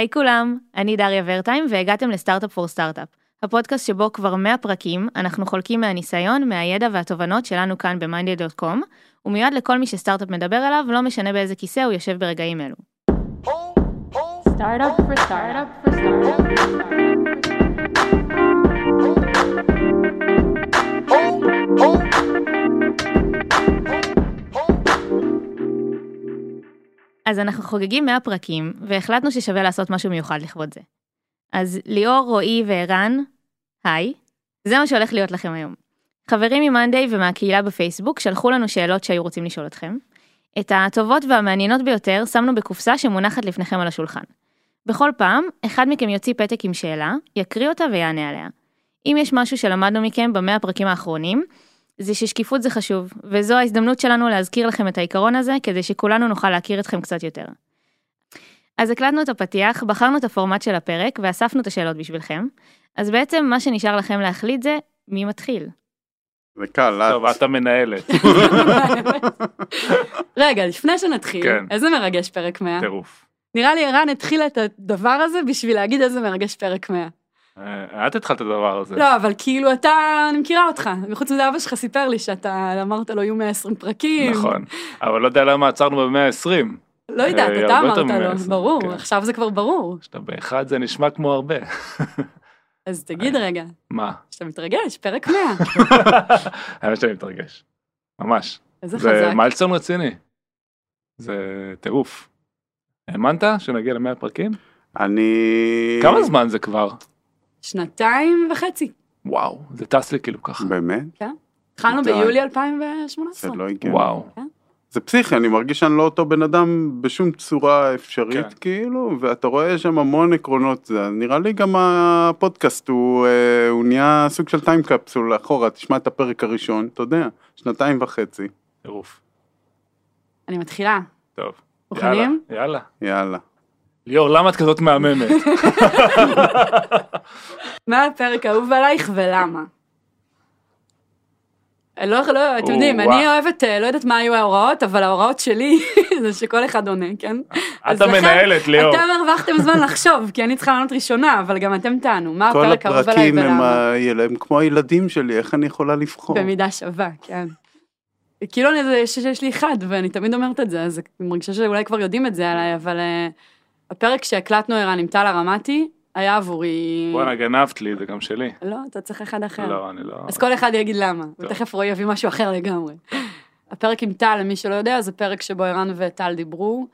היי כולם, אני דריה ורטיים והגעתם לסטארט-אפ פור סטארט-אפ, הפודקאסט שבו כבר 100 פרקים אנחנו חולקים מהניסיון, מהידע והתובנות שלנו כאן ב-mindy.com, ומיועד לכל מי שסטארט-אפ מדבר עליו, לא משנה באיזה כיסא הוא יושב ברגעים אלו. Startup for startup for startup. אז אנחנו חוגגים 100 פרקים, והחלטנו ששווה לעשות משהו מיוחד לכבוד זה. אז ליאור, רועי וערן, היי, זה מה שהולך להיות לכם היום. חברים ממאנדיי ומהקהילה בפייסבוק שלחו לנו שאלות שהיו רוצים לשאול אתכם. את הטובות והמעניינות ביותר שמנו בקופסה שמונחת לפניכם על השולחן. בכל פעם, אחד מכם יוציא פתק עם שאלה, יקריא אותה ויענה עליה. אם יש משהו שלמדנו מכם במאה הפרקים האחרונים, זה ששקיפות זה חשוב, וזו ההזדמנות שלנו להזכיר לכם את העיקרון הזה, כדי שכולנו נוכל להכיר אתכם קצת יותר. אז הקלטנו את הפתיח, בחרנו את הפורמט של הפרק, ואספנו את השאלות בשבילכם. אז בעצם מה שנשאר לכם להחליט זה מי מתחיל. זה קל, את. טוב, את המנהלת, רגע, לפני שנתחיל, כן. איזה מרגש פרק 100? טירוף. נראה לי ערן התחיל את הדבר הזה בשביל להגיד איזה מרגש פרק 100. אה, את התחלת את הדבר הזה. לא, אבל כאילו אתה, אני מכירה אותך, וחוץ מזה אבא שלך סיפר לי שאתה אמרת לו יהיו 120 פרקים. נכון, אבל לא יודע למה עצרנו ב-120. לא יודעת, אה, אתה אמרת לו, מ-120, ברור, כן. עכשיו זה כבר ברור. שאתה באחד זה נשמע כמו הרבה. אז תגיד. רגע, מה? שאתה מתרגש, פרק 100, האמת שאני מתרגש. ממש. איזה זה חזק. מיילסטון רציני. זה טירוף. האמנת שנגיע למאה פרקים? אני... כמה זמן זה כבר? שנתיים וחצי. וואו, זה טס לי כאילו ככה. באמת? התחלנו די. ביולי זה 2018. לא הגיע. וואו. זה פסיכי, אני מרגיש שאני לא אותו בן אדם בשום צורה אפשרית, כן. כאילו, ואתה רואה שם המון עקרונות. זה, נראה לי גם הפודקאסט הוא, אה, הוא נהיה סוג של טיים קפסול אחורה, תשמע את הפרק הראשון, אתה יודע, שנתיים וחצי, טירוף. אני מתחילה. טוב. מוכנים? יאללה, יאללה. יאללה. ליאור, למה את כזאת מהממת? מה הפרק האהוב עלייך ולמה? לא, לא, אתם יודעים. אני אוהבת, אה, לא יודעת מה היו ההוראות, אבל ההוראות שלי זה שכל אחד עונה, כן? את המנהלת, ליאור. אתם הרווחתם זמן לחשוב, כי אני צריכה לענות ראשונה, אבל גם אתם תענו, מה כל הפרק האהוב עליי הפרקים הם, ולמה? ה- הם כמו הילדים שלי, איך אני יכולה לבחור? במידה שווה, כן. כאילו אני, זה- שיש יש לי אחד, ואני תמיד אומרת את זה, אז אני מרגישה שאולי כבר יודעים את זה עליי, אבל אה, הפרק שהקלטנו ערן עם טל הרמתי, היה עבורי... בואנה, גנבת לי, זה גם שלי. לא, אתה צריך אחד אחר. לא, אני לא... אז כל אחד יגיד למה, ותכף רועי יביא משהו אחר לגמרי. הפרק עם טל, למי שלא יודע, זה פרק שבו ערן וטל דיברו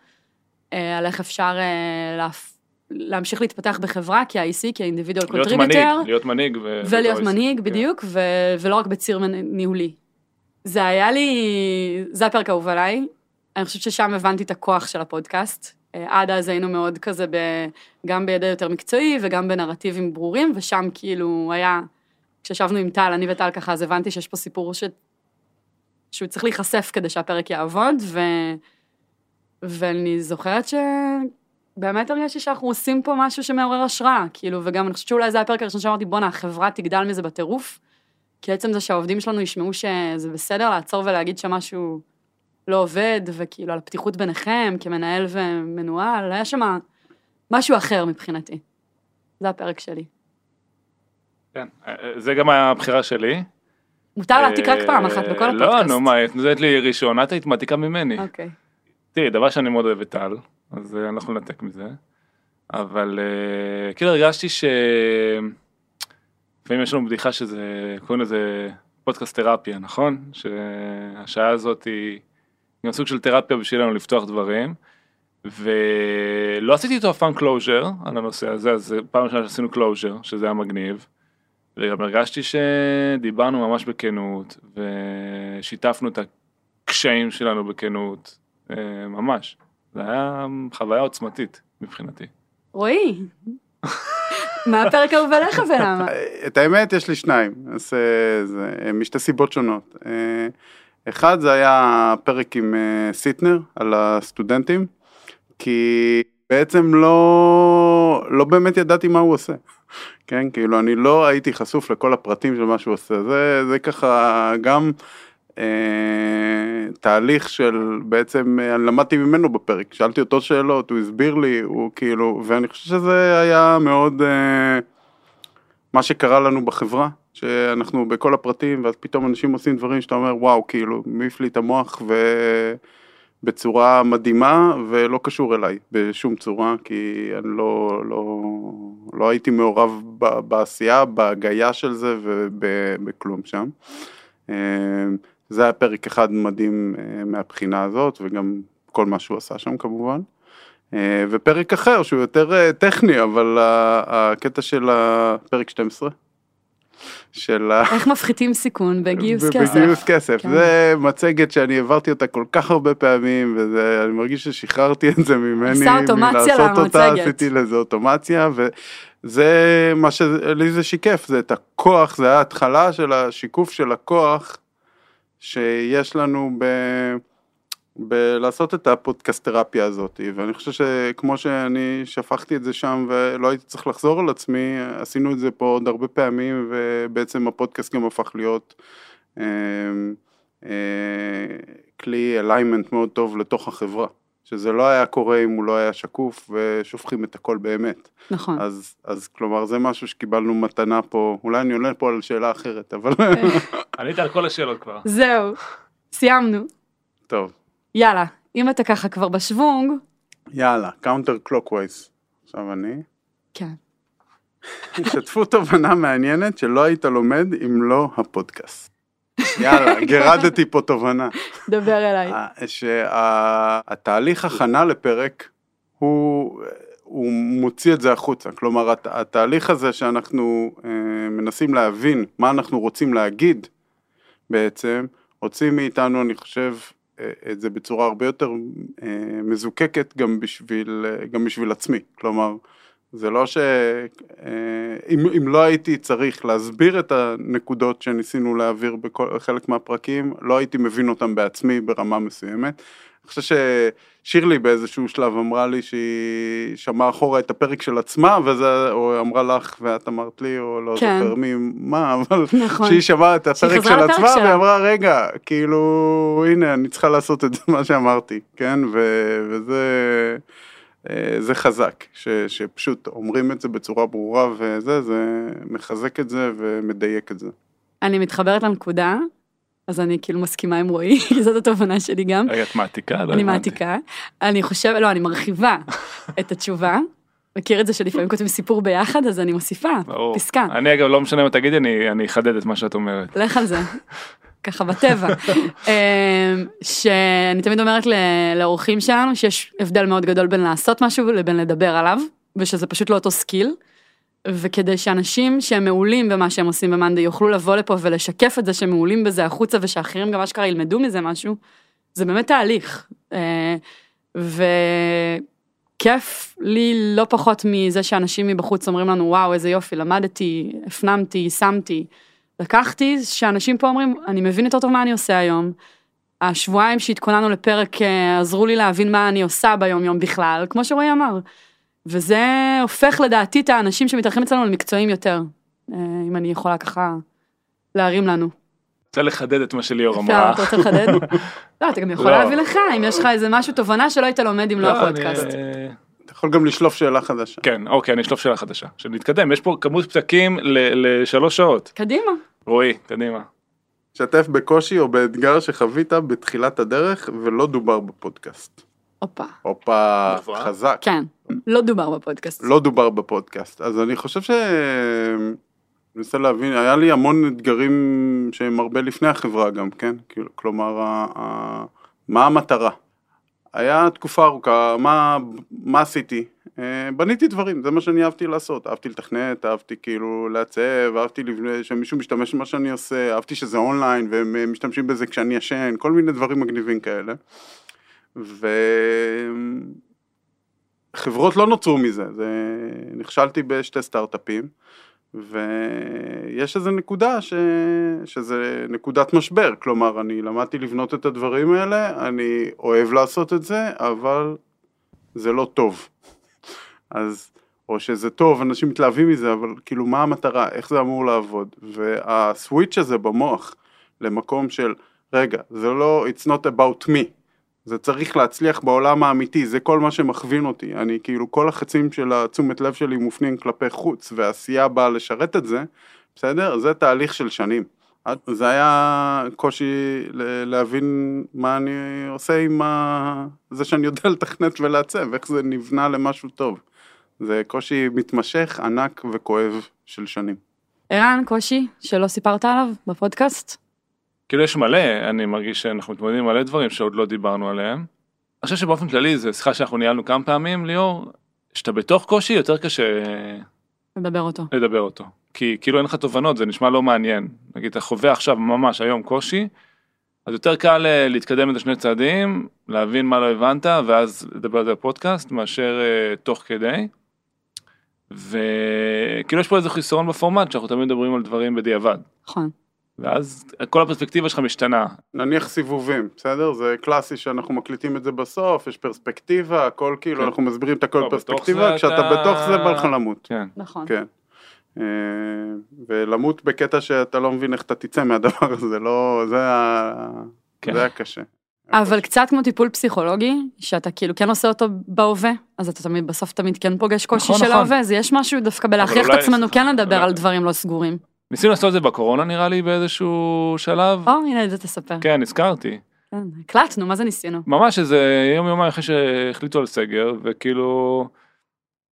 אה, על איך אפשר אה, להפ... להמשיך להתפתח בחברה כ-IC, כ-individual להיות מנהיג, contributor, להיות מנהיג. ו- ולהיות מנהיג, כן. בדיוק, ו... ולא רק בציר ניהולי. זה היה לי, זה הפרק האהוב עליי, אני חושבת ששם הבנתי את הכוח של הפודקאסט. עד אז היינו מאוד כזה, ב... גם בידע יותר מקצועי וגם בנרטיבים ברורים, ושם כאילו היה, כשישבנו עם טל, אני וטל ככה, אז הבנתי שיש פה סיפור ש... שהוא צריך להיחשף כדי שהפרק יעבוד, ו... ואני זוכרת שבאמת הרגשתי שאנחנו עושים פה משהו שמעורר השראה, כאילו, וגם אני חושבת שאולי זה הפרק הראשון שאמרתי, בואנה, החברה תגדל מזה בטירוף, כי עצם זה שהעובדים שלנו ישמעו שזה בסדר לעצור ולהגיד שמשהו לא עובד, וכאילו על הפתיחות ביניכם, כמנהל ומנוהל, היה שם משהו אחר מבחינתי. זה הפרק שלי. כן, אה, זה גם הבחירה שלי. מותר להעתיק רק פעם אחת בכל אה, הפודקאסט. לא, נו מה, את נותנת לי ראשון, את היית מעתיקה ממני. אוקיי. תראי, דבר שאני מאוד אוהב את טל, אז אה, אנחנו ננתק מזה. אבל אה, כאילו הרגשתי ש... לפעמים יש לנו בדיחה שזה, קוראים לזה פודקאסט תרפיה, נכון? שהשעה הזאת היא גם סוג של תרפיה בשבילנו לפתוח דברים. ולא עשיתי איתו אף פעם closure על הנושא הזה, אז פעם ראשונה שעשינו closure, שזה היה מגניב. וגם הרגשתי שדיברנו ממש בכנות, ושיתפנו את הקשיים שלנו בכנות, אה, ממש. זה היה חוויה עוצמתית מבחינתי. רועי, מה הפרק האהוב עליך ולמה? את האמת, יש לי שניים, אז אה, זה משתי סיבות שונות. אחד זה היה פרק עם אה, סיטנר על הסטודנטים, כי בעצם לא, לא באמת ידעתי מה הוא עושה. כן, כאילו אני לא הייתי חשוף לכל הפרטים של מה שהוא עושה, זה, זה ככה גם אה, תהליך של בעצם, אה, אני למדתי ממנו בפרק, שאלתי אותו שאלות, הוא הסביר לי, הוא כאילו, ואני חושב שזה היה מאוד אה, מה שקרה לנו בחברה, שאנחנו בכל הפרטים, ואז פתאום אנשים עושים דברים שאתה אומר, וואו, כאילו, מעיף לי את המוח ו... בצורה מדהימה ולא קשור אליי בשום צורה, כי אני לא, לא, לא הייתי מעורב ב- בעשייה, בהגייה של זה ובכלום שם. אה, זה היה פרק אחד מדהים אה, מהבחינה הזאת, וגם כל מה שהוא עשה שם כמובן. אה, ופרק אחר שהוא יותר טכני, אבל הקטע של הפרק 12. של ה... איך מפחיתים סיכון בגיוס כסף. בגיוס כסף, כן. זה מצגת שאני העברתי אותה כל כך הרבה פעמים, ואני מרגיש ששחררתי את זה ממני, מלעשות אותה. עשיתי לזה אוטומציה, וזה מה שלי זה שיקף, זה את הכוח, זה ההתחלה של השיקוף של הכוח שיש לנו ב... בלעשות את הפודקסטרפיה הזאת, ואני חושב שכמו שאני שפכתי את זה שם ולא הייתי צריך לחזור על עצמי, עשינו את זה פה עוד הרבה פעמים, ובעצם הפודקאסט גם הפך להיות אה, אה, כלי אליימנט מאוד טוב לתוך החברה, שזה לא היה קורה אם הוא לא היה שקוף ושופכים את הכל באמת. נכון. אז, אז כלומר זה משהו שקיבלנו מתנה פה, אולי אני עונה פה על שאלה אחרת, אבל ענית על כל השאלות כבר. זהו, סיימנו. טוב, יאללה, אם אתה ככה כבר בשוונג, יאללה, counter clockwise. עכשיו אני. כן. שתפו תובנה מעניינת שלא היית לומד אם לא הפודקאסט. יאללה, גירדתי פה תובנה. דבר אליי. אה, שהתהליך הכנה לפרק הוא, הוא מוציא את זה החוצה. כלומר, הת- התהליך הזה שאנחנו אה, מנסים להבין מה אנחנו רוצים להגיד בעצם, הוציא מאיתנו, אני חושב, את זה בצורה הרבה יותר אה, מזוקקת גם בשביל, אה, גם בשביל עצמי. כלומר, זה לא ש... אה, אם, אם לא הייתי צריך להסביר את הנקודות שניסינו להעביר בחלק מהפרקים, לא הייתי מבין אותם בעצמי ברמה מסוימת. אני חושב ששירלי באיזשהו שלב אמרה לי שהיא שמעה אחורה את הפרק של עצמה, וזה, או אמרה לך ואת אמרת לי, או לא כן. זוכר מי, מה, אבל נכון. שהיא שמעה את הפרק של עצמה, שלה. ואמרה, רגע, כאילו, הנה, אני צריכה לעשות את מה שאמרתי, כן? ו- וזה... אה, זה חזק, ש, שפשוט אומרים את זה בצורה ברורה וזה, זה מחזק את זה ומדייק את זה. אני מתחברת לנקודה, אז אני כאילו מסכימה עם רועי, כי זאת התובנה שלי גם. רגע, את מעתיקה? לא אני. מעתיקה. אני חושבת, לא, אני מרחיבה את התשובה. מכיר את זה שלפעמים כותבים סיפור ביחד, אז אני מוסיפה. פסקה. אני אגב, לא משנה מה תגידי, אני אחדד את מה שאת אומרת. לך על זה, ככה בטבע. אמ, שאני תמיד אומרת לאורחים שלנו שיש הבדל מאוד גדול בין לעשות משהו לבין לדבר עליו, ושזה פשוט לא אותו skill. וכדי שאנשים שהם מעולים במה שהם עושים ב monday יוכלו לבוא לפה ולשקף את זה שהם מעולים בזה החוצה ושאחרים גם אשכרה ילמדו מזה משהו, זה באמת תהליך. אה, וכיף לי לא פחות מזה שאנשים מבחוץ אומרים לנו וואו איזה יופי למדתי, הפנמתי, יישמתי. לקחתי שאנשים פה אומרים אני מבין יותר טוב מה אני עושה היום. השבועיים שהתכוננו לפרק אה, עזרו לי להבין מה אני עושה ביום יום בכלל, כמו שרועי אמר. וזה הופך לדעתי את האנשים שמתארחים אצלנו למקצועיים יותר, אה, אם אני יכולה ככה להרים לנו. רוצה לחדד את מה שליאור אמרה. אתה רוצה לחדד? לא, אתה גם יכול לא. להביא לך, אם יש לך איזה משהו, תובנה שלא היית לומד אם לא לא, הפודקאסט. אני- אתה יכול גם לשלוף שאלה חדשה. כן, אוקיי, אני אשלוף שאלה חדשה. שנתקדם, יש פה כמות פתקים לשלוש שעות. קדימה. רועי, קדימה. שתף בקושי או באתגר שחווית בתחילת הדרך ולא דובר בפודקאסט. הופה. הופה. חזק. כן, לא דובר בפודקאסט. לא דובר בפודקאסט. אז אני חושב ש... אני מנסה להבין, היה לי המון אתגרים שהם הרבה לפני החברה גם, כן? כאילו, כלומר, ה... ה... מה המטרה? היה תקופה ארוכה, מה, מה עשיתי? אה, בניתי דברים, זה מה שאני אהבתי לעשות, אהבתי לתכנת, אהבתי כאילו לעצב, אהבתי לבנה, שמישהו משתמש במה שאני עושה, אהבתי שזה אונליין והם אה, משתמשים בזה כשאני ישן, כל מיני דברים מגניבים כאלה. וחברות לא נוצרו מזה, זה... נכשלתי בשתי סטארט-אפים, ויש איזו נקודה ש... שזה נקודת משבר, כלומר אני למדתי לבנות את הדברים האלה, אני אוהב לעשות את זה, אבל זה לא טוב. אז, או שזה טוב, אנשים מתלהבים מזה, אבל כאילו מה המטרה, איך זה אמור לעבוד, והסוויץ' הזה במוח למקום של רגע, זה לא, it's not about me. זה צריך להצליח בעולם האמיתי, זה כל מה שמכווין אותי. אני כאילו, כל החצים של התשומת לב שלי מופנים כלפי חוץ, והעשייה באה לשרת את זה, בסדר? זה תהליך של שנים. זה היה קושי להבין מה אני עושה עם ה... זה שאני יודע לתכנת ולעצב, איך זה נבנה למשהו טוב. זה קושי מתמשך, ענק וכואב של שנים. ערן, קושי שלא סיפרת עליו בפודקאסט? כאילו יש מלא, אני מרגיש שאנחנו מתמודדים עם מלא דברים שעוד לא דיברנו עליהם. אני חושב שבאופן כללי זה שיחה שאנחנו ניהלנו כמה פעמים, ליאור, שאתה בתוך קושי יותר קשה לדבר אותו. לדבר אותו. כי כאילו אין לך תובנות, זה נשמע לא מעניין. נגיד, אתה חווה עכשיו ממש היום קושי, אז יותר קל אה, להתקדם את השני צעדים, להבין מה לא הבנת, ואז לדבר על זה בפודקאסט, מאשר uh, תוך כדי. וכאילו יש פה איזה חיסרון בפורמט, שאנחנו תמיד מדברים על דברים בדיעבד. נכון. ואז כל הפרספקטיבה שלך משתנה. נניח סיבובים, בסדר? זה קלאסי שאנחנו מקליטים את זה בסוף, יש פרספקטיבה, הכל כאילו, כן. אנחנו מסבירים את הכל לא, פרספקטיבה, כשאתה אתה... בתוך זה בא לך למות. כן. נכון. כן. אה, ולמות בקטע שאתה לא מבין איך אתה תצא מהדבר הזה, לא, זה היה, כן. זה היה קשה. אבל קצת כמו טיפול פסיכולוגי, שאתה כאילו כן עושה אותו בהווה, אז אתה תמיד בסוף תמיד כן פוגש קושי נכון, של נכון. ההווה, אז יש משהו דווקא בלהכריח את עצמנו כן לדבר על דברים לא סגורים. ניסינו לעשות את זה בקורונה נראה לי באיזשהו שלב. או, הנה את זה תספר. כן, הזכרתי. כן, הקלטנו, מה זה ניסינו? ממש איזה יום יומיים אחרי שהחליטו על סגר, וכאילו...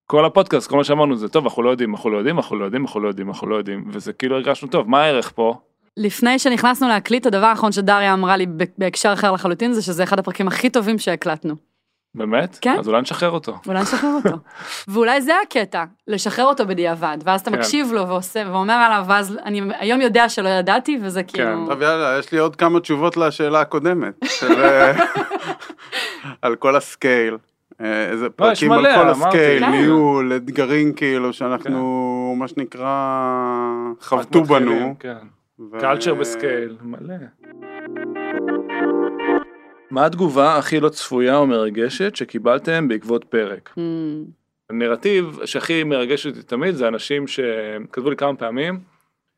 כל הפודקאסט, כל מה שאמרנו זה טוב, אנחנו לא יודעים, אנחנו לא יודעים, אנחנו לא יודעים, אנחנו לא יודעים, אנחנו לא יודעים, וזה כאילו הרגשנו טוב, מה הערך פה? לפני שנכנסנו להקליט, הדבר האחרון שדריה אמרה לי בהקשר אחר לחלוטין, זה שזה אחד הפרקים הכי טובים שהקלטנו. באמת? כן. אז אולי נשחרר אותו. אולי נשחרר אותו. ואולי זה הקטע, לשחרר אותו בדיעבד, ואז אתה כן. מקשיב לו ועושה, ואומר עליו, ואז אני היום יודע שלא ידעתי, וזה כן. כאילו... טוב יאללה, יש לי עוד כמה תשובות לשאלה הקודמת, של... אה, על כל ה scale. אה, איזה לא, פרקים על כל ה scale, ניהול, אתגרים כאילו, שאנחנו, כן. מה שנקרא, חבטו בנו. culture ב scale, מלא. מה התגובה הכי לא צפויה או מרגשת שקיבלתם בעקבות פרק? Mm. הנרטיב שהכי מרגש אותי תמיד זה אנשים שכתבו לי כמה פעמים,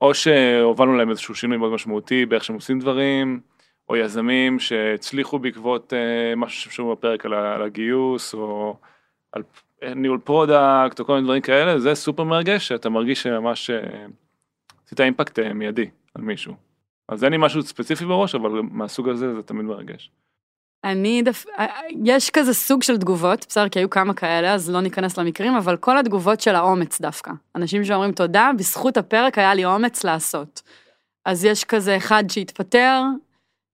או שהובלנו להם איזשהו שינוי מאוד משמעותי באיך שהם עושים דברים, או יזמים שהצליחו בעקבות אה, משהו ששומעים בפרק על, על הגיוס, או על ניהול product, או כל מיני דברים כאלה, זה סופר מרגש, שאתה מרגיש שממש אה, עשית impact אה, מיידי על מישהו. אז אין לי משהו ספציפי בראש, אבל מהסוג הזה זה תמיד מרגש. אני דף... אה, אה, יש כזה סוג של תגובות, בסדר, כי היו כמה כאלה, אז לא ניכנס למקרים, אבל כל התגובות של האומץ דווקא. אנשים שאומרים תודה, בזכות הפרק היה לי אומץ לעשות. אז יש כזה אחד שהתפטר,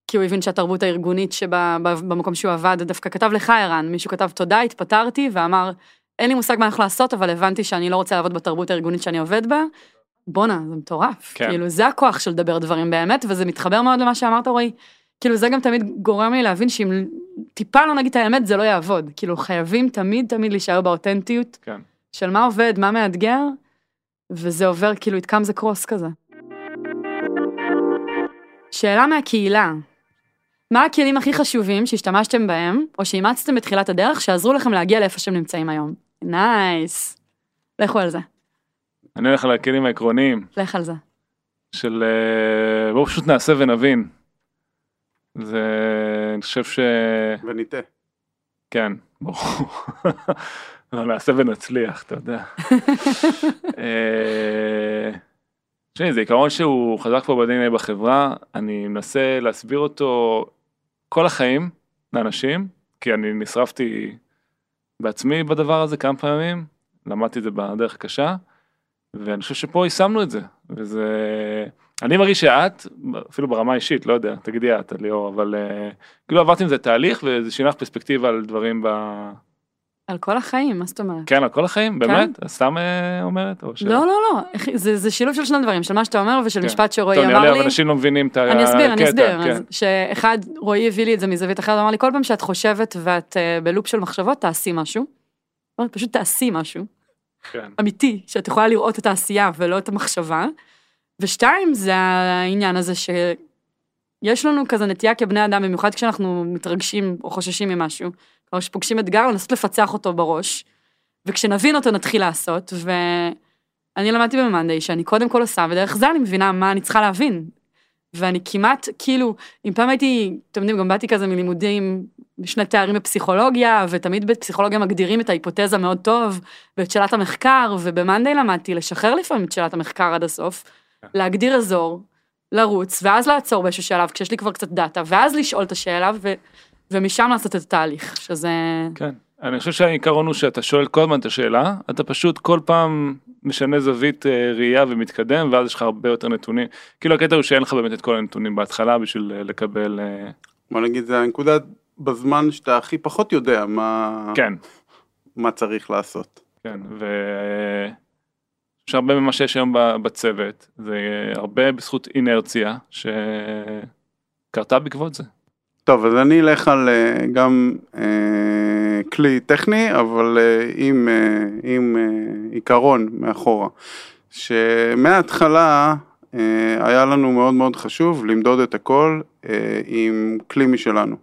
כי הוא הבין שהתרבות הארגונית שבמקום שהוא עבד, דווקא כתב לך ערן, מישהו כתב תודה, התפטרתי, ואמר, אין לי מושג מה הולך לעשות, אבל הבנתי שאני לא רוצה לעבוד בתרבות הארגונית שאני עובד בה. בואנה, זה מטורף. כן. כאילו, זה הכוח של לדבר דברים באמת, וזה מתחבר מאוד למה שאמרת, רועי. כאילו זה גם תמיד גורם לי להבין שאם טיפה לא נגיד את האמת זה לא יעבוד. כאילו חייבים תמיד תמיד להישאר באותנטיות כן. של מה עובד, מה מאתגר, וזה עובר כאילו it comes across כזה. שאלה מהקהילה, מה הכלים הכי חשובים שהשתמשתם בהם, או שאימצתם בתחילת הדרך, שעזרו לכם להגיע לאיפה שהם נמצאים היום? נייס. לכו על זה. אני הולך על הכלים העקרוניים. לך על זה. של אה, בואו פשוט נעשה ונבין. זה, אני חושב ש... וניטה. כן, ברור. לא נעשה ונצליח, אתה יודע. אה, תשמעי, זה עיקרון שהוא חזק פה ב-DNA בחברה, אני מנסה להסביר אותו כל החיים לאנשים, כי אני נשרפתי בעצמי בדבר הזה כמה פעמים, למדתי את זה בדרך הקשה, ואני חושב שפה יישמנו את זה, וזה... אני מרגיש שאת, אפילו ברמה האישית, לא יודע, תגידי את, ליאור, אבל uh, כאילו עברתי עם זה תהליך וזה שינה לך פרספקטיבה על דברים ב... על כל החיים, מה זאת אומרת? כן, על כל החיים, כן? באמת? את סתם uh, אומרת? ש... לא, לא, לא, זה, זה שילוב של שני דברים, של מה שאתה אומר ושל כן. משפט שרועי אמר לי. טוב, נראה לי, אנשים לא מבינים את הקטע. אני אסביר, אני אסביר, כן. שאחד, רועי הביא לי את זה מזווית אחרת, אמר לי, כל פעם שאת חושבת ואת uh, בלופ של מחשבות, תעשי משהו. פשוט תעשי משהו. כן. אמיתי, שאת יכולה לראות את העשייה ולא את המחשבה. ושתיים, זה העניין הזה שיש לנו כזה נטייה כבני אדם, במיוחד כשאנחנו מתרגשים או חוששים ממשהו, כלומר שפוגשים אתגר, לנסות לפצח אותו בראש, וכשנבין אותו נתחיל לעשות, ואני למדתי במאנדיי שאני קודם כל עושה, ודרך זה אני מבינה מה אני צריכה להבין. ואני כמעט, כאילו, אם פעם הייתי, אתם יודעים, גם באתי כזה מלימודים, שני תארים בפסיכולוגיה, ותמיד בפסיכולוגיה מגדירים את ההיפותזה מאוד טוב, ואת שאלת המחקר, ובמאנדיי למדתי לשחרר לפעמים את שאלת המחקר עד הסוף, להגדיר אזור, לרוץ, ואז לעצור באיזשהו שלב, כשיש לי כבר קצת דאטה, ואז לשאול את השאלה, ו, ומשם לעשות את התהליך, שזה... כן. אני חושב שהעיקרון הוא שאתה שואל כל הזמן את השאלה, אתה פשוט כל פעם משנה זווית אה, ראייה ומתקדם, ואז יש לך הרבה יותר נתונים. כאילו הקטע הוא שאין לך באמת את כל הנתונים בהתחלה בשביל אה, לקבל... אה, בוא נגיד, זה הנקודה בזמן שאתה הכי פחות יודע מה, כן, מה צריך לעשות. כן, ו... יש הרבה ממה שיש היום בצוות, זה הרבה בזכות אינרציה שקרתה בעקבות זה. טוב, אז אני אלך על אה, גם אה, כלי טכני, אבל אה, עם, אה, עם אה, עיקרון מאחורה. שמההתחלה אה, היה לנו מאוד מאוד חשוב למדוד את הכל אה, עם כלי משלנו.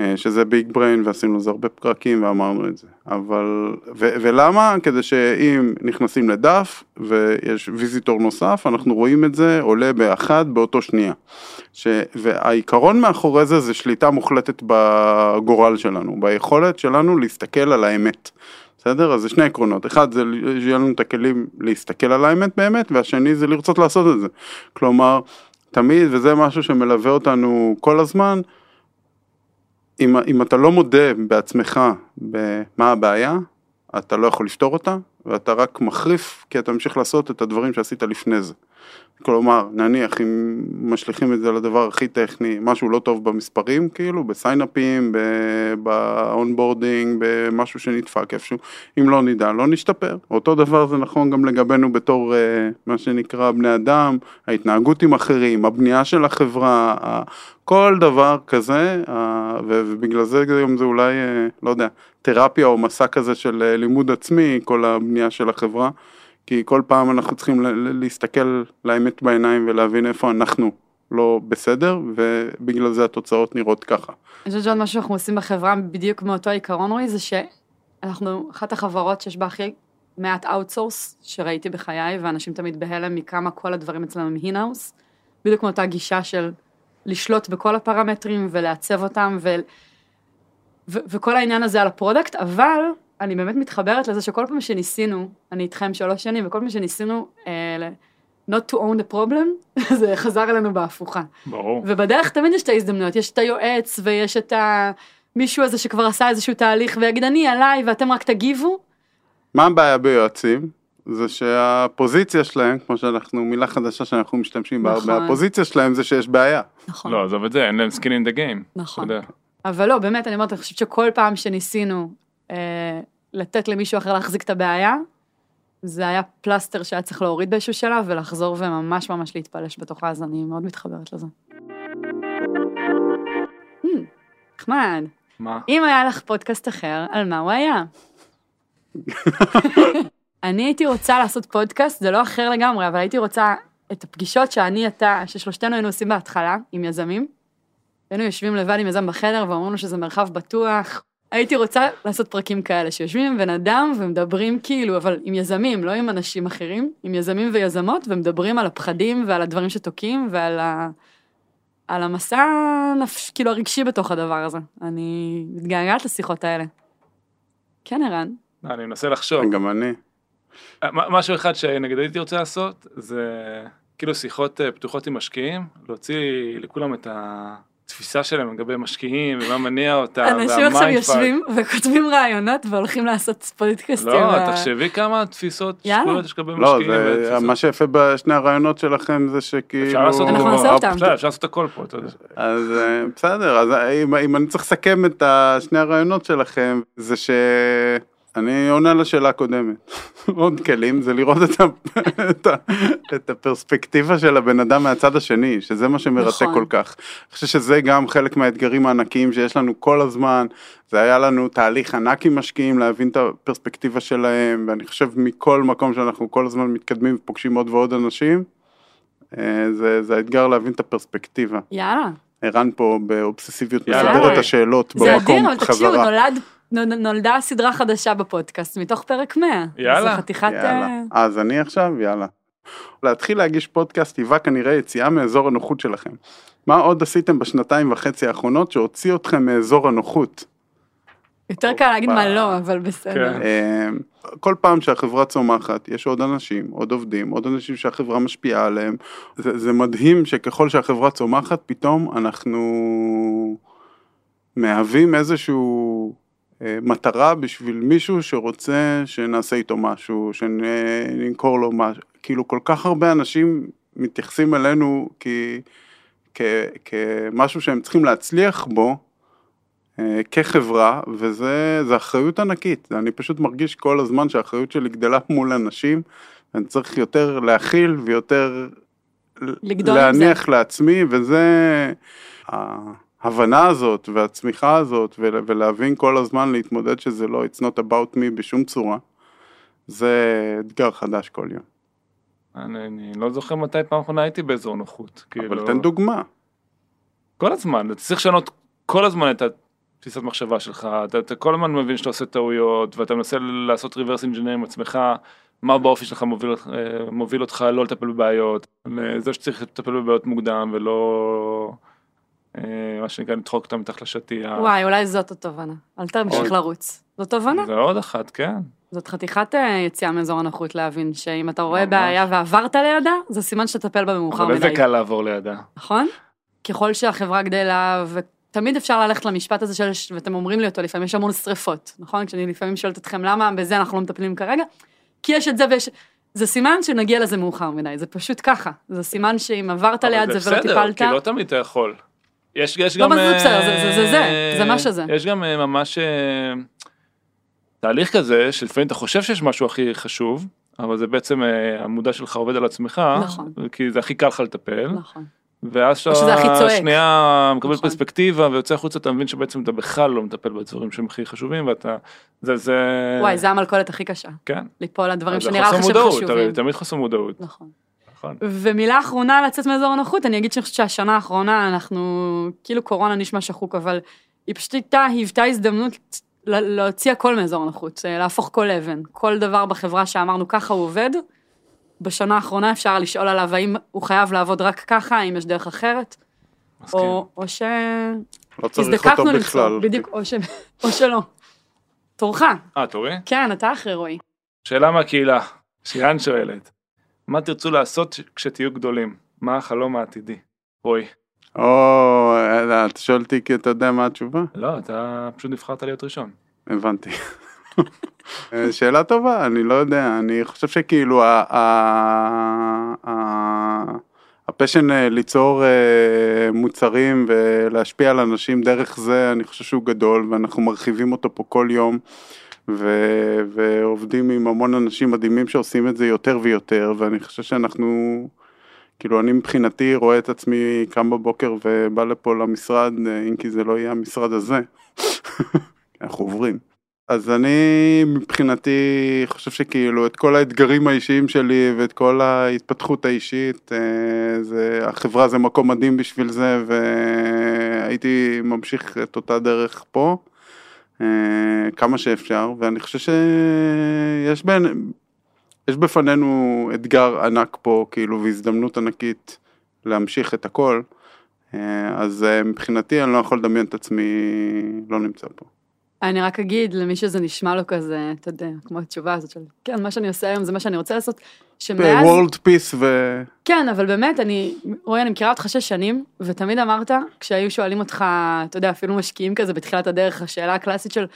אה, שזה ביג בריין ועשינו לזה הרבה פרקים ואמרנו את זה. אבל, ו, ולמה? כדי שאם נכנסים לדף ויש ויזיטור נוסף, אנחנו רואים את זה עולה באחד באותו שנייה. ש, והעיקרון מאחורי זה זה שליטה מוחלטת בגורל שלנו, ביכולת שלנו להסתכל על האמת. בסדר? אז זה שני עקרונות, אחד זה שיהיה לנו את הכלים להסתכל על האמת באמת, והשני זה לרצות לעשות את זה. כלומר, תמיד, וזה משהו שמלווה אותנו כל הזמן, אם, אם אתה לא מודה בעצמך במה הבעיה, אתה לא יכול לפתור אותה, ואתה רק מחריף כי אתה ממשיך לעשות את הדברים שעשית לפני זה. כלומר, נניח אם משליכים את זה לדבר הכי טכני, משהו לא טוב במספרים, כאילו, ב-signupים, ב-onboarding, במשהו שנדפק איפשהו, אם לא נדע, לא נשתפר. אותו דבר זה נכון גם לגבינו בתור אה, מה שנקרא בני אדם, ההתנהגות עם אחרים, הבנייה של החברה, כל דבר כזה, ובגלל זה גם זה אולי, אה, לא יודע, תרפיה או מסע כזה של אה, לימוד עצמי, כל הבנייה של החברה. כי כל פעם אנחנו צריכים להסתכל לאמת בעיניים ולהבין איפה אנחנו לא בסדר, ובגלל זה התוצאות נראות ככה. אני חושבת שעוד משהו שאנחנו עושים בחברה בדיוק מאותו עיקרון רועי, זה שאנחנו אחת החברות שיש בה הכי מעט outsource שראיתי בחיי, ואנשים תמיד בהלם מכמה כל הדברים אצלנו הם in-house, בדיוק מאותה גישה של לשלוט בכל הפרמטרים ולעצב אותם, ו... ו... וכל העניין הזה על ה-product, אבל אני באמת מתחברת לזה שכל פעם שניסינו, אני איתכם שלוש שנים, וכל פעם שניסינו אה, not to own the problem, זה חזר אלינו בהפוכה. ברור. ובדרך תמיד יש את ההזדמנויות, יש את היועץ ויש את המישהו הזה שכבר עשה איזשהו תהליך ויגיד אני עליי ואתם רק תגיבו. מה הבעיה ביועצים? זה שהפוזיציה שלהם, כמו שאנחנו, מילה חדשה שאנחנו משתמשים בה, נכון. הרבה, הפוזיציה שלהם זה שיש בעיה. נכון. לא, עזוב את זה, אין להם אין דה גיים. נכון. אבל לא, באמת, אני אומרת, אני חושבת שכל פעם שניסינו לתת למישהו אחר להחזיק את הבעיה, זה היה פלסטר שהיה צריך להוריד באיזשהו שלב ולחזור וממש ממש להתפלש בתוכה, אז אני מאוד מתחברת לזה. Hmm, נחמד. מה? אם היה לך פודקאסט אחר, על מה הוא היה? אני הייתי רוצה לעשות פודקאסט, זה לא אחר לגמרי, אבל הייתי רוצה את הפגישות שאני, אתה, ששלושתנו היינו עושים בהתחלה עם יזמים. היינו יושבים לבד עם יזם בחדר ואומרים לו שזה מרחב בטוח. הייתי רוצה לעשות פרקים כאלה, שיושבים עם בן אדם ומדברים כאילו, אבל עם יזמים, לא עם אנשים אחרים, עם יזמים ויזמות, ומדברים על הפחדים ועל הדברים שתוקעים ועל ה... על המסע הנפש, כאילו הרגשי בתוך הדבר הזה. אני מתגעגעת לשיחות האלה. כן, ערן. לא, אני מנסה לחשוב. גם אני. מ- משהו אחד שנגיד הייתי רוצה לעשות, זה כאילו שיחות אה, פתוחות עם משקיעים, להוציא לכולם את התפיסה שלהם לגבי משקיעים, ומה מניע אותם, אנשים עכשיו. יושבים וכותבים רעיונות והולכים לעשות פודקאסטים. לא, ו- תחשבי כמה תפיסות. שקולות יש לגבי לא, משקיעים. זה, ותפיסות. מה שיפה בשני הרעיונות שלכם זה שכאילו... אפשר לעשות אנחנו. נעשה אותם. אפשר לעשות הכל פה, אתה יודע. אז אה, בסדר, אז אם, אם אני צריך לסכם את ה- שני הרעיונות שלכם, זה שאני עונה לשאלה הקודמת. עוד כלים זה לראות את, ה, את, ה, את הפרספקטיבה של הבן אדם מהצד השני, שזה מה שמרתק נכון. כל כך. אני חושב שזה גם חלק מהאתגרים הענקיים שיש לנו כל הזמן. זה היה לנו תהליך ענק עם משקיעים להבין את הפרספקטיבה שלהם, ואני חושב מכל מקום שאנחנו כל הזמן מתקדמים ופוגשים עוד ועוד אנשים, אה, זה, זה האתגר להבין את הפרספקטיבה. יאללה. ערן פה באובססיביות. מסדר את השאלות זה במקום אדיר, אבל תקשיבו, חזרה. נולד, נולדה סדרה חדשה בפודקאסט מתוך פרק 100. יאללה. זה חתיכת... יאללה. אה, אז אני עכשיו, יאללה. להתחיל להגיש פודקאסט היווה כנראה יציאה מאזור הנוחות שלכם. מה עוד עשיתם בשנתיים וחצי האחרונות שהוציא אתכם מאזור הנוחות? יותר קל להגיד מה לא, אבל בסדר. כן. אה, כל פעם שהחברה צומחת, יש עוד אנשים, עוד עובדים, עוד אנשים שהחברה משפיעה עליהם. זה, זה מדהים שככל שהחברה צומחת, פתאום אנחנו מהווים איזשהו מטרה בשביל מישהו שרוצה שנעשה איתו משהו, שנמכור לו משהו. כאילו כל כך הרבה אנשים מתייחסים אלינו כי, כ, כמשהו שהם צריכים להצליח בו, אה, כחברה, וזה זה אחריות ענקית. אני פשוט מרגיש כל הזמן שהאחריות שלי גדלה מול אנשים, ואני צריך יותר להכיל ויותר. להניח לעצמי, וזה ההבנה הזאת והצמיחה הזאת, ול- ולהבין כל הזמן להתמודד שזה לא it's not about me בשום צורה, זה אתגר חדש כל יום. אני, אני לא זוכר מתי פעם אחרונה הייתי באזור נוחות. אבל כאילו, תן דוגמה. כל הזמן, אתה צריך לשנות כל הזמן את התפיסת מחשבה שלך, אתה, אתה כל הזמן מבין שאתה עושה טעויות, ואתה מנסה לעשות reverse engineer עם עצמך, מה באופי שלך מוביל, אה, מוביל אותך לא לטפל בבעיות, זה שצריך לטפל בבעיות מוקדם ולא מה שנקרא לדחוק אותם מתחת לשטיח. וואי, אולי זאת התובנה. אל תמשיך. לרוץ. זאת תובנה. זה עוד אחת, כן. זאת חתיכת אה, יציאה מאזור הנוחות להבין שאם אתה רואה. בעיה ועברת לידה, זה סימן שתטפל בה במאוחר אבל מדי. איזה קל לעבור לידה. נכון? ככל שהחברה גדלה, ותמיד אפשר ללכת למשפט הזה של, ואתם אומרים לי אותו לפעמים, יש המון שריפות, נכון? כשאני לפעמים שואלת אתכם למה בזה אנחנו לא מטפלים כרגע, כי יש את זה ויש... זה סימן שנגיע לזה מאוחר מדי, זה פשוט ככה. זה סימן שאם עברת אבל ליד זה ולא בסדר, טיפלת, כי לא תמיד אתה יכול. יש, יש לא, גם... מה זה בסדר? אה, זה- זה- זה זה, זה מה שזה. יש גם אה, ממש אה, תהליך כזה, שלפעמים אתה חושב שיש משהו הכי חשוב, אבל זה בעצם אה, המודע שלך עובד על עצמך, נכון. כי זה הכי קל לך לטפל, נכון. ואז שזה הכי שאתה צועק. שנייה מקבל נכון. פרספקטיבה ויוצא החוצה, אתה מבין שבעצם אתה בכלל לא מטפל בדברים שהם הכי חשובים, ואתה... זה... זה... וואי, זה המלכודת הכי קשה, כן. ליפול על דברים אז זה שנראה לך שהם חשובים. תמיד חוסר מודעות. נכון. נכון. ומילה אחרונה לצאת מאזור הנוחות, אני אגיד שאני חושבת שהשנה האחרונה אנחנו, כאילו קורונה נשמע שחוק, אבל היא פשוט הייתה, היוותה הזדמנות להוציא הכל מאזור הנוחות, אה, להפוך כל אבן, כל דבר בחברה שאמרנו ככה הוא עובד, בשנה האחרונה אפשר לשאול עליו האם הוא חייב לעבוד רק ככה, האם יש דרך אחרת, מסכים. או, או ש... לא צריך אותו למצוא, בכלל. בדיוק, או, ש... או שלא. תורך, אה, תורי? כן, אתה אחרי רועי. שאלה מהקהילה, שירן שואלת, מה תרצו לעשות כשתהיו גדולים? מה החלום העתידי? רועי. או, אה, אתה שואל אותי כי אתה יודע מה התשובה? לא, אתה פשוט נבחרת להיות ראשון. הבנתי. אה, שאלה טובה, אני לא יודע, אני חושב שכאילו הפשן אה, ליצור מוצרים ולהשפיע על אנשים דרך זה, אני חושב שהוא גדול ואנחנו מרחיבים אותו פה כל יום ו- ועובדים עם המון אנשים מדהימים שעושים את זה יותר ויותר ואני חושב שאנחנו, כאילו אני מבחינתי רואה את עצמי קם בבוקר ובא לפה למשרד, אה, אם כי זה לא יהיה המשרד הזה, אנחנו עוברים. אז אני מבחינתי חושב שכאילו את כל האתגרים האישיים שלי ואת כל ההתפתחות האישית, אה, זה, החברה זה מקום מדהים בשביל זה והייתי ממשיך את אותה דרך פה כמה שאפשר ואני חושב שיש בין, יש בפנינו אתגר ענק פה כאילו והזדמנות ענקית להמשיך את הכל, אה, אז אה, מבחינתי אני לא יכול לדמיין את עצמי לא נמצא פה. אני רק אגיד למי שזה נשמע לו כזה, אתה יודע, כמו התשובה הזאת של, כן, מה שאני עושה היום זה מה שאני רוצה לעשות, שמאז, World Peace ו... כן, אבל באמת, אני, רועי, אני מכירה אותך שש שנים, ותמיד אמרת, כשהיו שואלים אותך, אתה יודע, אפילו משקיעים כזה בתחילת הדרך, השאלה הקלאסית של,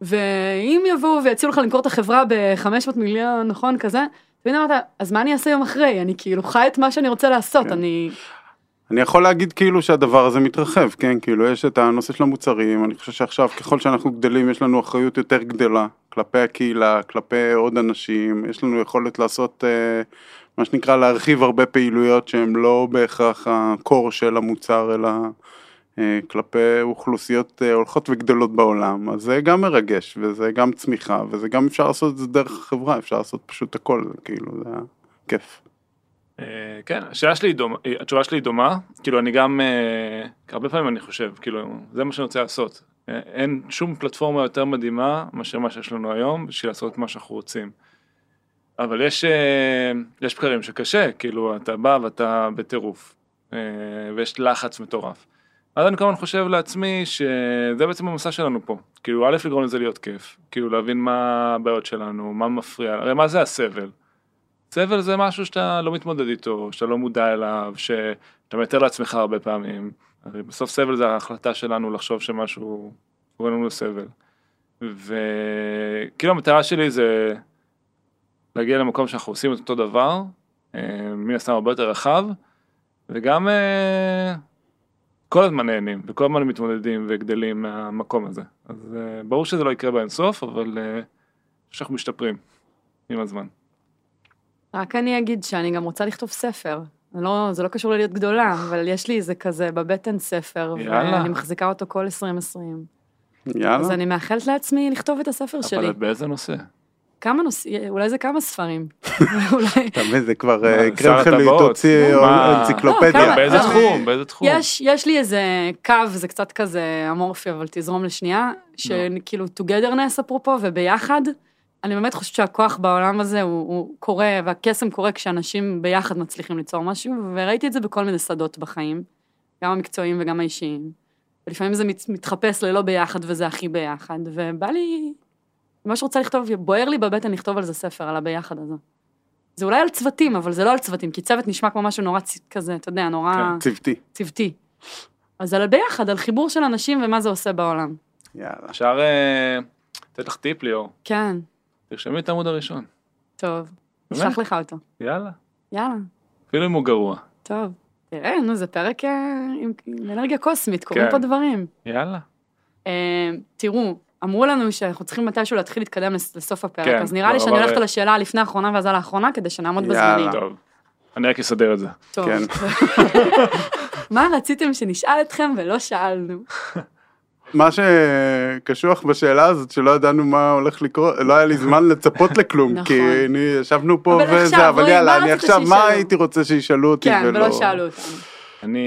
ואם יבואו ויציעו לך למכור את החברה ב-500 מיליון, נכון, כזה, תמיד אמרת, אז מה אני אעשה יום אחרי? אני כאילו חי את מה שאני רוצה לעשות, כן. אני... אני יכול להגיד כאילו שהדבר הזה מתרחב, כן, כאילו יש את הנושא של המוצרים, אני חושב שעכשיו ככל שאנחנו גדלים יש לנו אחריות יותר גדלה כלפי הקהילה, כלפי עוד אנשים, יש לנו יכולת לעשות אה, מה שנקרא להרחיב הרבה פעילויות שהן לא בהכרח הקור של המוצר, אלא אה, כלפי אוכלוסיות אה, הולכות וגדלות בעולם, אז זה גם מרגש וזה גם צמיחה וזה גם אפשר לעשות את זה דרך החברה, אפשר לעשות פשוט הכל, כאילו זה כיף. אה, כן, השאלה שלי היא דומה, התשובה שלי היא דומה, כאילו אני גם, אה, הרבה פעמים אני חושב, כאילו, זה מה שאני רוצה לעשות. אה, אין שום פלטפורמה יותר מדהימה מאשר מה שיש לנו היום בשביל לעשות מה שאנחנו רוצים. אבל יש, יש בקרים שקשה, כאילו, אתה בא ואתה בטירוף, ויש לחץ מטורף. אז אני הזמן חושב לעצמי שזה בעצם המסע שלנו פה. כאילו, א', לגרום לזה להיות כיף. כאילו, להבין מה הבעיות שלנו, מה מפריע, הרי מה זה הסבל? סבל זה משהו שאתה לא מתמודד איתו, שאתה לא מודע אליו, שאתה מתאר לעצמך הרבה פעמים. הרי בסוף סבל זה ההחלטה שלנו לחשוב שמשהו קוראים לנו סבל. וכאילו המטרה שלי זה להגיע למקום שאנחנו עושים את אותו דבר, אה, מן הסתם הרבה יותר רחב, וגם אה, כל הזמן נהנים, וכל הזמן מתמודדים וגדלים מהמקום הזה. אז אה, ברור שזה לא יקרה באינסוף, אבל אה, שאנחנו משתפרים עם הזמן. רק אני אגיד שאני גם רוצה לכתוב ספר. זה לא, זה לא קשור ללהיות גדולה, אבל יש לי איזה כזה בבטן ספר, יאללה. ואני מחזיקה אותו כל 2020. יאללה. אז אני מאחלת לעצמי לכתוב את הספר שלי. אבל באיזה נושא? כמה נושאים, אולי זה כמה ספרים. אולי... אתה מבין, זה כבר אה, קרם? הוציא מה? אנציקלופדיה. לא, באיזה תחום? באיזה תחום? יש, יש לי איזה קו, זה קצת כזה אמורפי, אבל תזרום לשנייה, שכאילו togetherness אפרופו, וביחד, אני באמת חושבת שהכוח בעולם הזה הוא, הוא קורה, והקסם קורה כשאנשים ביחד מצליחים ליצור משהו, וראיתי את זה בכל מיני שדות בחיים, גם המקצועיים וגם האישיים. ולפעמים זה מת, מתחפש ללא ביחד וזה הכי ביחד, ובא לי, ממש רוצה לכתוב, בוער לי בבטן לכתוב על זה ספר, על הביחד הזה. זה אולי על צוותים, אבל זה לא על צוותים, כי צוות נשמע כמו משהו נורא צ- כזה, אתה יודע, נורא... כן. צוותי. צוותי. אז על ביחד, על חיבור של אנשים ומה זה עושה בעולם. יאללה. אפשר אה, לתת לך טיפ ליאור, כן, תרשמי את העמוד הראשון. טוב. נשלח לך אותו. יאללה. יאללה, אפילו אם הוא גרוע. טוב. תראה, נו, זה פרק אה, עם אנרגיה קוסמית, קורים כן. פה דברים. יאללה. אה, תראו, אמרו לנו שאנחנו צריכים מתישהו להתחיל להתקדם לס- לסוף הפרק, כן, אז נראה לי כבר שאני הולכת על השאלה הלפני האחרונה ואז על האחרונה, כדי שנעמוד יאללה. בזמנים. טוב. אני רק אסדר את זה. טוב. כן. מה רציתם שנשאל אתכם ולא שאלנו? מה שקשוח בשאלה הזאת, שלא ידענו מה הולך לקרות, לא היה לי זמן לצפות לכלום, נכון. כי אני ישבנו פה אבל וזה, אבל יאללה, אני עכשיו, מה? הייתי רוצה שישאלו אותי כן, ולא... ולא שאלו אותנו. אני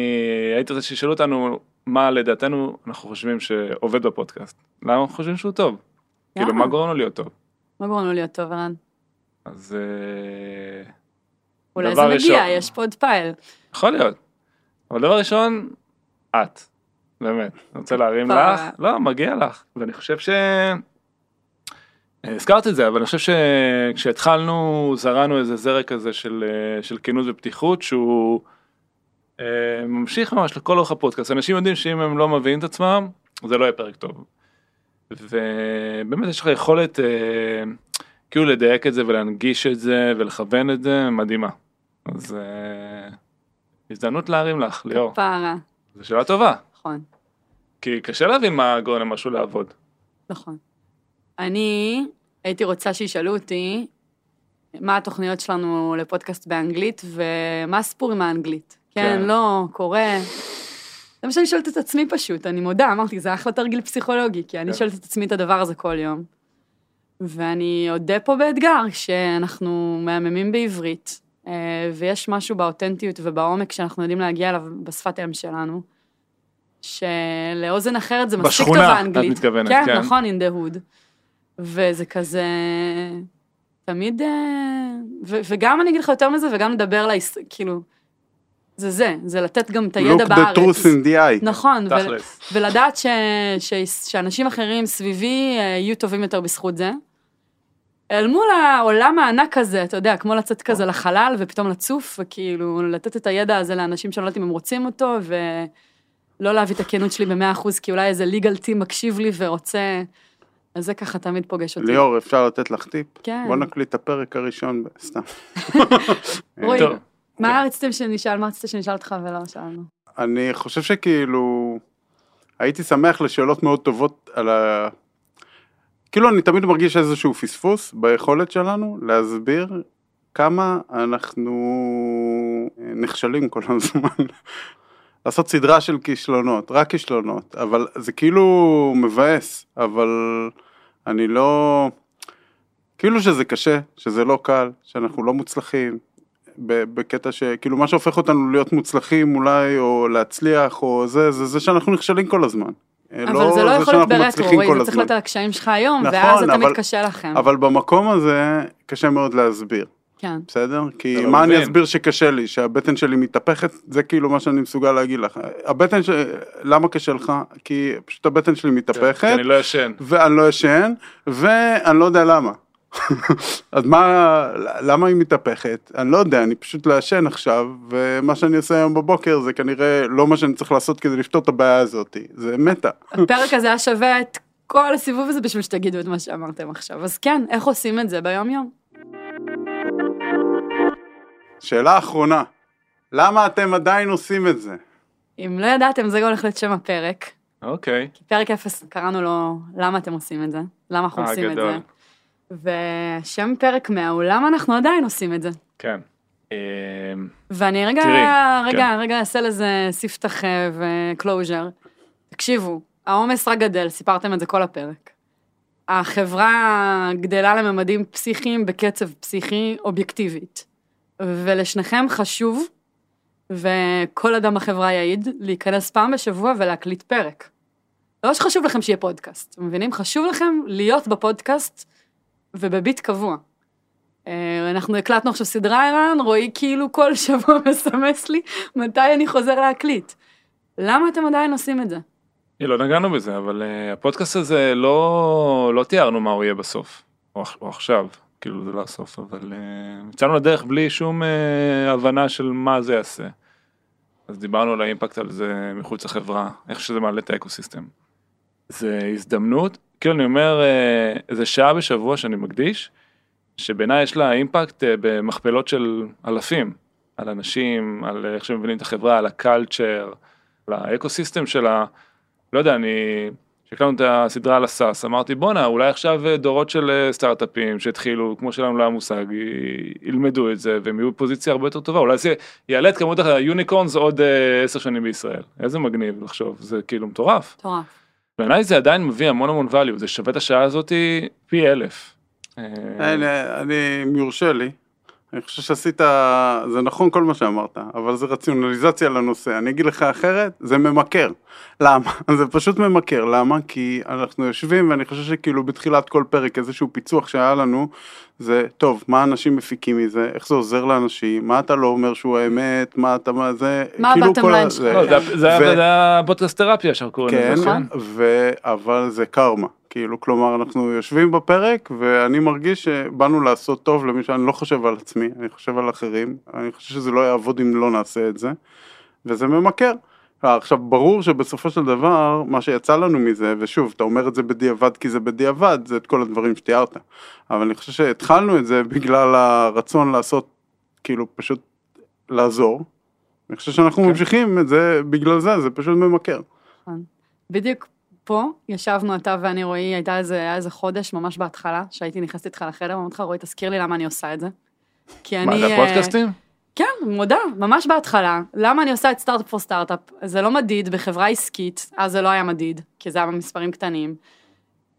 הייתי רוצה שישאלו אותנו מה לדעתנו אנחנו חושבים שעובד בפודקאסט. למה אנחנו חושבים שהוא טוב? כאילו. מה גורם לו להיות טוב? מה גורם לו להיות טוב, ערן? אז אה, אולי זה מגיע, יש פה עוד פייל. יכול להיות. אבל דבר ראשון, את. באמת. אני רוצה להרים לך. לא, מגיע לך. ואני חושב ש... הזכרת את זה, אבל אני חושב שכשהתחלנו זרענו איזה זרע כזה של, אה, של כנות ופתיחות שהוא אה, ממשיך ממש לכל אורך הפודקאסט. אנשים יודעים שאם הם לא מביאים את עצמם, זה לא יהיה פרק טוב. ובאמת יש לך יכולת אה, כאילו לדייק את זה ולהנגיש את זה ולכוון את זה, מדהימה. אז אה, הזדמנות להרים לך, ליאור. פערה, זו שאלה טובה, נכון. כי קשה להבין מה גורם למשהו לעבוד. נכון. אני הייתי רוצה שישאלו אותי מה התוכניות שלנו לפודקאסט באנגלית ומה הסיפור עם האנגלית. כן, כן. לא, קורה. זה מה שאני שואלת את עצמי פשוט, אני מודה, אמרתי, זה אחלה תרגיל פסיכולוגי, כי אני כן. שואלת את עצמי את הדבר הזה כל יום. ואני אודה פה באתגר שאנחנו מהממים בעברית, אה, ויש משהו באותנטיות ובעומק שאנחנו יודעים להגיע אליו בשפת אם שלנו, שלאוזן אחרת זה מספיק טוב בשכונה, את. מתכוונת, כן, כן. נכון, in the hood. וזה כזה, תמיד, אה, ו- וגם אני אגיד לך יותר מזה, וגם לדבר להיס... כאילו, זה זה, זה לתת גם את הידע Look בארץ. the truth in the eye. נכון, ו-. ולדעת ש... ש... שאנשים אחרים סביבי אה, יהיו טובים יותר בזכות זה. אל מול העולם הענק הזה, אתה יודע, כמו לצאת כזה לחלל ופתאום לצוף, וכאילו לתת את הידע הזה לאנשים שאני לא יודעת אם הם רוצים אותו, ולא להביא את הכנות שלי במאה אחוז, כי אולי איזה ליגל טים מקשיב לי ורוצה... אז זה ככה תמיד פוגש אותי. ליאור, אפשר לתת לך טיפ? כן. בוא נקליט את הפרק הראשון, סתם. רועי. מה רצית שנשאל, מה רצית שנשאל אותך ולא שאלנו? אני חושב שכאילו, הייתי שמח לשאלות מאוד טובות על ה... כאילו אני תמיד מרגיש איזשהו פספוס ביכולת שלנו להסביר כמה אנחנו נכשלים כל הזמן. לעשות סדרה של כישלונות, רק כישלונות, אבל זה כאילו מבאס, אבל אני לא... כאילו שזה קשה, שזה לא קל, שאנחנו לא מוצלחים, בקטע שכאילו מה שהופך אותנו להיות מוצלחים אולי, או להצליח, או זה, זה זה שאנחנו נכשלים כל הזמן. אבל זה לא יכול להיות ברטרו, זה צריך להיות על הקשיים שלך היום, נכון, ואז זה תמיד אבל- קשה לכם. אבל במקום הזה קשה מאוד להסביר, כן. בסדר? כי לא מה אני. אסביר שקשה לי, שהבטן שלי מתהפכת, זה כאילו מה שאני מסוגל להגיד לך. הבטן ש... למה קשה לך? כי פשוט הבטן שלי כי מתהפכת, אני לא ישן. ואני לא ישן, ואני לא יודע למה. אז מה, למה היא מתהפכת? אני לא יודע, אני פשוט לא ישן עכשיו, ומה שאני עושה היום בבוקר זה כנראה לא מה שאני צריך לעשות כדי לפתור את הבעיה הזאת, זה מטה. הפרק הזה היה שווה את כל הסיבוב הזה בשביל שתגידו את מה שאמרתם עכשיו. אז כן, איך עושים את זה ביום יום? שאלה אחרונה, למה אתם עדיין עושים את זה? אם לא ידעתם, זה הולך להיות שם הפרק. אוקיי. כי פרק 0 קראנו לו למה אתם עושים את זה, למה אנחנו אה, עושים את גדול. זה. ושם פרק 100 הוא למה אנחנו עדיין עושים את זה. כן. אמ, ואני רגע, תראי, רגע, כן. רגע אעשה לזה ספתח אה, וקלוז'ר. תקשיבו, העומס רק גדל, סיפרתם את זה כל הפרק. החברה גדלה לממדים פסיכיים בקצב פסיכי אובייקטיבית. ולשניכם חשוב, וכל אדם בחברה יעיד, להיכנס פעם בשבוע ולהקליט פרק. לא שחשוב לכם שיהיה פודקאסט, אתם מבינים? חשוב לכם להיות בפודקאסט ובביט קבוע. אה, אנחנו הקלטנו עכשיו סדרה ערן, רועי כאילו כל שבוע מסמס לי מתי אני חוזר להקליט. למה אתם עדיין עושים את זה? לא נגענו בזה, אבל uh, הפודקאסט הזה לא, לא תיארנו מה הוא יהיה בסוף, או, או עכשיו, כאילו זה לא הסוף, אבל uh, יצאנו לדרך בלי שום uh, הבנה של מה זה יעשה. אז דיברנו על ה-impact על זה מחוץ לחברה, איך שזה מעלה את האקוסיסטם. זה הזדמנות, כאילו אני אומר, uh, זה שעה בשבוע שאני מקדיש, שבעיניי יש לה impact uh, במכפלות של אלפים, על אנשים, על איך שמבינים את החברה, על ה-culture, על האקוסיסטם שלה. לא יודע, אני, כשהקלטנו את הסדרה על הסאס, אמרתי בואנה, אולי עכשיו אה, דורות של אה, סטארט-אפים שהתחילו, כמו שלנו לא היה מושג, י- ילמדו את זה והם יהיו בפוזיציה הרבה יותר טובה, אולי זה יעלה את כמות היוניקורנס עוד אה, עשר שנים בישראל. איזה מגניב לחשוב, זה כאילו מטורף. מטורף. בעיניי זה עדיין מביא המון המון value, זה שווה את השעה הזאתי פי אלף. אני, אני, אם יורשה לי, אני חושב שעשית, זה נכון כל מה שאמרת, אבל זה רציונליזציה לנושא. אני אגיד לך אחרת, זה ממכר. למה? זה פשוט ממכר. למה? כי אנחנו יושבים, ואני חושב שכאילו בתחילת כל פרק איזשהו פיצוח שהיה לנו, זה, טוב, מה אנשים מפיקים מזה, איך זה עוזר לאנשים, מה אתה לא אומר שהוא האמת, מה אתה, מה זה, מה כאילו כל ה- זה-? לא, זה- זה היה- ו- זה פודקאסט תרפיה שם קוראים כן, לזה, ו... אבל זה קרמה, כאילו, כלומר, אנחנו יושבים בפרק, ואני מרגיש שבאנו לעשות טוב למי שאני לא חושב על עצמי, אני חושב על אחרים, אני חושב שזה לא יעבוד אם לא נעשה את זה, וזה ממכר. עכשיו, ברור שבסופו של דבר, מה שיצא לנו מזה, ושוב, אתה אומר את זה בדיעבד כי זה בדיעבד, זה את כל הדברים שתיארת, אבל אני חושב שהתחלנו את זה בגלל הרצון לעשות, כאילו, פשוט לעזור. אני חושב שאנחנו כן. ממשיכים את זה בגלל זה, זה פשוט ממכר. בדיוק פה ישבנו אתה ואני רועי, הייתה איזה, היה איזה חודש ממש בהתחלה, שהייתי נכנסת איתך לחדר, ואמרתי לך רועי תזכיר לי למה אני עושה את זה. כי אני... מה, זה אה, הפודקאסטים? כן, מודה, ממש בהתחלה. למה אני עושה את סטארט-אפ פור סטארט-אפ? זה לא מדיד בחברה עסקית, אז זה לא היה מדיד, כי זה היה במספרים קטנים.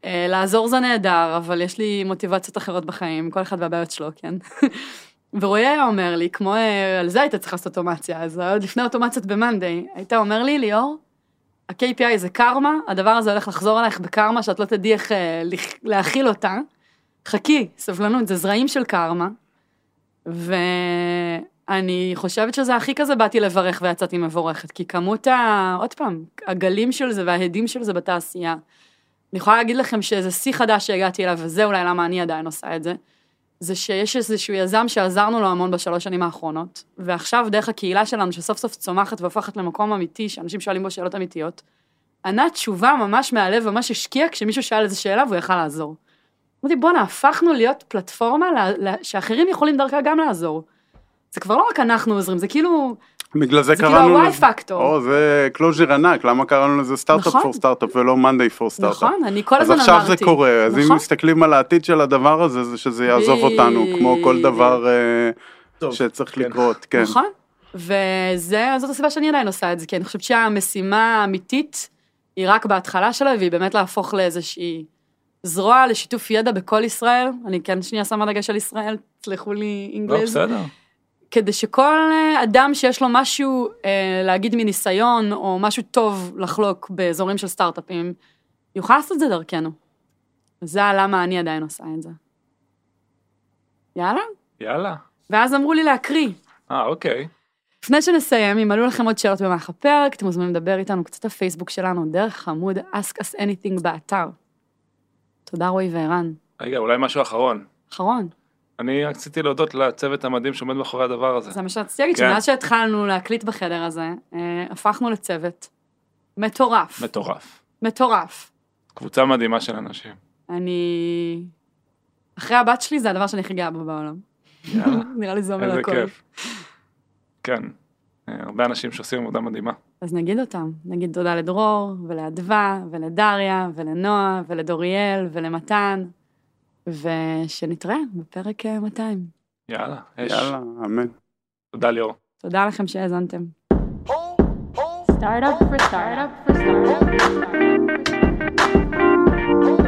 אה, לעזור זה נהדר, אבל יש לי מוטיבציות אחרות בחיים, כל אחד והבעיות שלו, כן? ורועי היה אומר לי, כמו, אה, על זה היית צריך לעשות אוטומציה, אז עוד לפני אוטומציות במאנדיי, היית אומר לי, ליאור, ה-KPI זה קרמה, הדבר הזה הולך לחזור עלייך בקרמה, שאת לא תדעי איך אה, להכיל אותה. חכי, סבלנות, זה זרעים של קרמה. ואני חושבת שזה הכי כזה באתי לברך ויצאתי מבורכת, כי כמות ה... עוד פעם, הגלים של זה וההדים של זה בתעשייה. אני יכולה להגיד לכם שזה שיא חדש שהגעתי אליו, וזה אולי למה אני עדיין עושה את זה, זה שיש איזשהו יזם שעזרנו לו המון בשלוש שנים האחרונות, ועכשיו דרך הקהילה שלנו שסוף סוף צומחת והופכת למקום אמיתי, שאנשים שואלים בו שאלות אמיתיות, ענה תשובה ממש מהלב, ממש השקיע כשמישהו שאל איזה שאלה והוא יכל לעזור. אמרתי, בואנה, הפכנו להיות פלטפורמה ל- ל- שאחרים יכולים דרכה גם לעזור. זה כבר לא רק אנחנו עוזרים, זה כאילו, בגלל זה זה כאילו קראנו ה-Y לזה, פקטור. או זה קלוז'ר ענק, למה קראנו לזה סטארט-אפ נכון. פור סטארט-אפ ולא מאנדיי פור סטארט-אפ. נכון, אני כל אז הזמן עכשיו אמרתי. זה קורה, אז אם נכון. מסתכלים על העתיד של הדבר הזה, זה שזה יעזוב אותנו, כמו כל. דבר אה, טוב, שצריך כן. לקרות, כן. נכון, וזאת הסיבה שאני עדיין עושה את זה, כי אני חושבת שהמשימה האמיתית היא רק בהתחלה שלה, והיא באמת להפוך לאיזושהי זרוע לשיתוף ידע בכל ישראל. אני כן שנייה שמה דגש על ישראל, תסלחו לי לא, אינגלז. בסדר. כדי שכל אה, אדם שיש לו משהו אה, להגיד מניסיון, או משהו טוב לחלוק באזורים של סטארט-אפים, יוכל לעשות את זה דרכנו. זה למה אני עדיין עושה את זה. יאללה? יאללה. ואז אמרו לי להקריא. אה, אוקיי. לפני שנסיים, אם עלו לכם עוד שאלות במהלך הפרק, אתם מוזמנים לדבר איתנו קצת בפייסבוק שלנו, דרך עמוד Ask Us Anything באתר. תודה רועי וערן. רגע, אולי משהו אחרון. אחרון, אני רציתי להודות לצוות המדהים שעומד מאחורי הדבר הזה. זה מה שרציתי להגיד, כן. שמאז שהתחלנו להקליט בחדר הזה, אה, הפכנו לצוות מטורף. מטורף. מטורף. קבוצה מדהימה של אנשים. אני... אחרי הבת שלי זה הדבר שאני הכי גאה בו בעולם. נראה לי זה אומר איזה הכל. כיף. כן. אה, הרבה אנשים שעושים עבודה מדהימה. אז נגיד אותם, נגיד תודה לדרור, ולאדווה, ולדריה, ולנועה, ולדוריאל, ולמתן, ושנתראה בפרק אה, 200. יאללה, אש. יאללה, אמן. תודה ליאור. תודה לכם שהאזנתם. Startup for startup for startup. For.